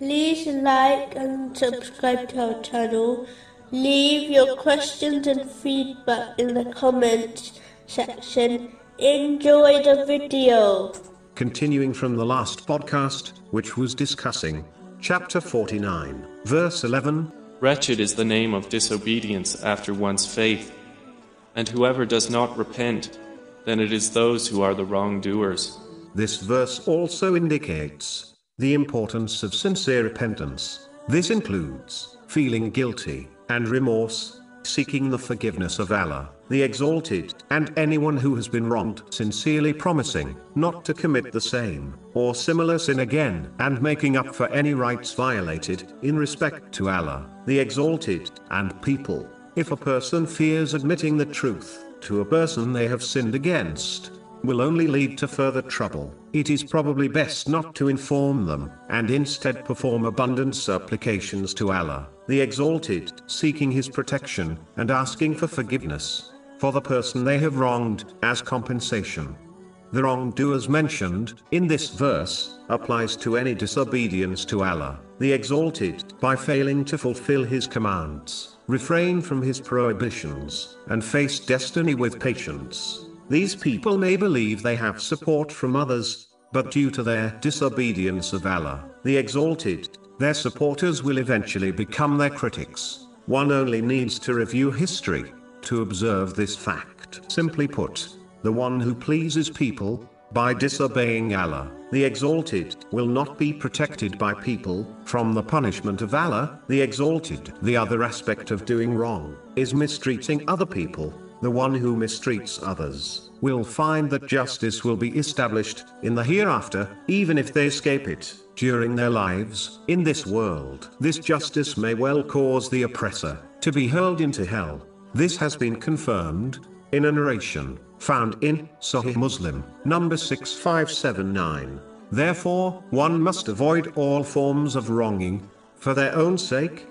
like and subscribe to our channel. Leave your questions and feedback in the comments section. Enjoy the video. Continuing from the last podcast, which was discussing chapter 49, verse 11. Wretched is the name of disobedience after one's faith. And whoever does not repent, then it is those who are the wrongdoers. This verse also indicates the importance of sincere repentance. This includes feeling guilty and remorse, seeking the forgiveness of Allah, the Exalted, and anyone who has been wronged, sincerely promising not to commit the same or similar sin again, and making up for any rights violated in respect to Allah, the Exalted, and people. If a person fears admitting the truth to a person they have sinned against, will only lead to further trouble. It is probably best not to inform them, and instead perform abundant supplications to Allah, the Exalted, seeking His protection, and asking for forgiveness for the person they have wronged, as compensation. The wrongdoers mentioned in this verse applies to any disobedience to Allah, the Exalted, by failing to fulfill His commands, refrain from His prohibitions, and face destiny with patience. These people may believe they have support from others, but due to their disobedience of Allah, the Exalted, their supporters will eventually become their critics. One only needs to review history to observe this fact. Simply put, the one who pleases people, by disobeying Allah, the Exalted, will not be protected by people from the punishment of Allah, the Exalted. The other aspect of doing wrong is mistreating other people. The one who mistreats others will find that justice will be established in the hereafter, even if they escape it during their lives in this world. This justice may well cause the oppressor to be hurled into hell. This has been confirmed in a narration found in Sahih Muslim, number 6579. Therefore, one must avoid all forms of wronging for their own sake